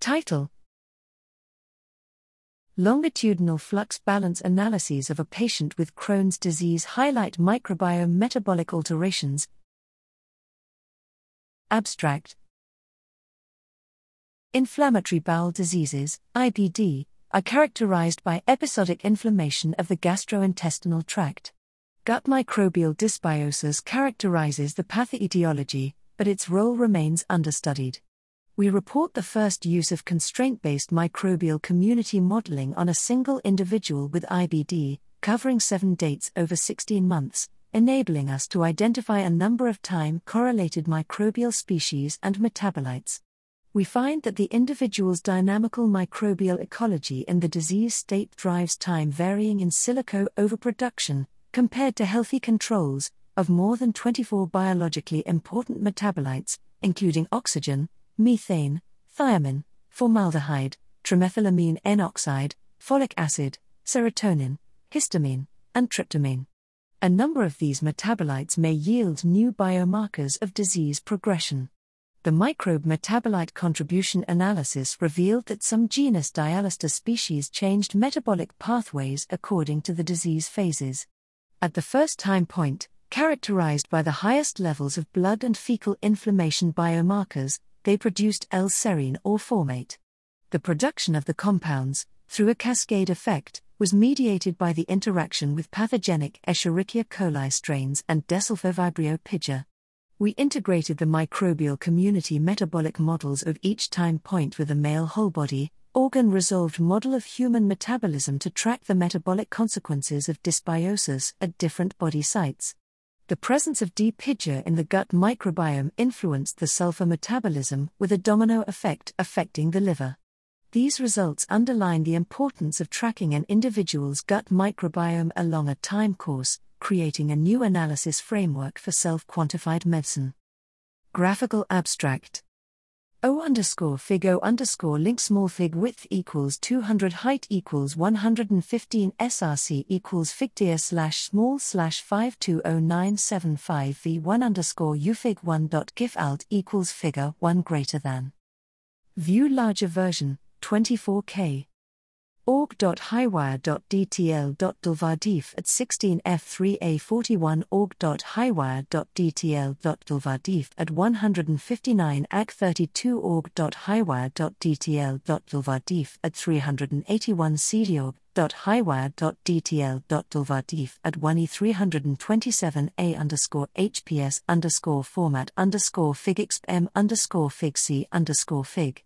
Title Longitudinal flux balance analyses of a patient with Crohn's disease highlight microbiome metabolic alterations. Abstract Inflammatory bowel diseases, IBD, are characterized by episodic inflammation of the gastrointestinal tract. Gut microbial dysbiosis characterizes the pathoetiology, but its role remains understudied we report the first use of constraint based microbial community modeling on a single individual with IBD, covering seven dates over 16 months, enabling us to identify a number of time correlated microbial species and metabolites. We find that the individual's dynamical microbial ecology in the disease state drives time varying in silico overproduction, compared to healthy controls, of more than 24 biologically important metabolites, including oxygen, methane, thiamine, formaldehyde, trimethylamine N oxide, folic acid, serotonin, histamine, and tryptamine. A number of these metabolites may yield new biomarkers of disease progression. The microbe metabolite contribution analysis revealed that some genus Dialister species changed metabolic pathways according to the disease phases. At the first time point, characterized by the highest levels of blood and fecal inflammation biomarkers, they produced L-serine or formate. The production of the compounds, through a cascade effect, was mediated by the interaction with pathogenic Escherichia coli strains and Desulfovibrio piger. We integrated the microbial community metabolic models of each time point with a male whole body, organ resolved model of human metabolism to track the metabolic consequences of dysbiosis at different body sites. The presence of D. piger in the gut microbiome influenced the sulfur metabolism with a domino effect affecting the liver. These results underline the importance of tracking an individual's gut microbiome along a time course, creating a new analysis framework for self quantified medicine. Graphical Abstract O underscore fig O underscore link small fig width equals 200 height equals 115 src equals figdeer slash small slash 520975 v1 underscore ufig 1 dot gif alt equals figure 1 greater than. View larger version, 24k org.highwire.dtl.dulvardif at 16f3a41 org.highwire.dtl.dulvardif at 159 ag32 org.highwire.dtl.dulvardif at 381 cdiorg.highwire.dtl.dulvardif at 1e327 a underscore hps underscore format underscore figxm underscore figc underscore fig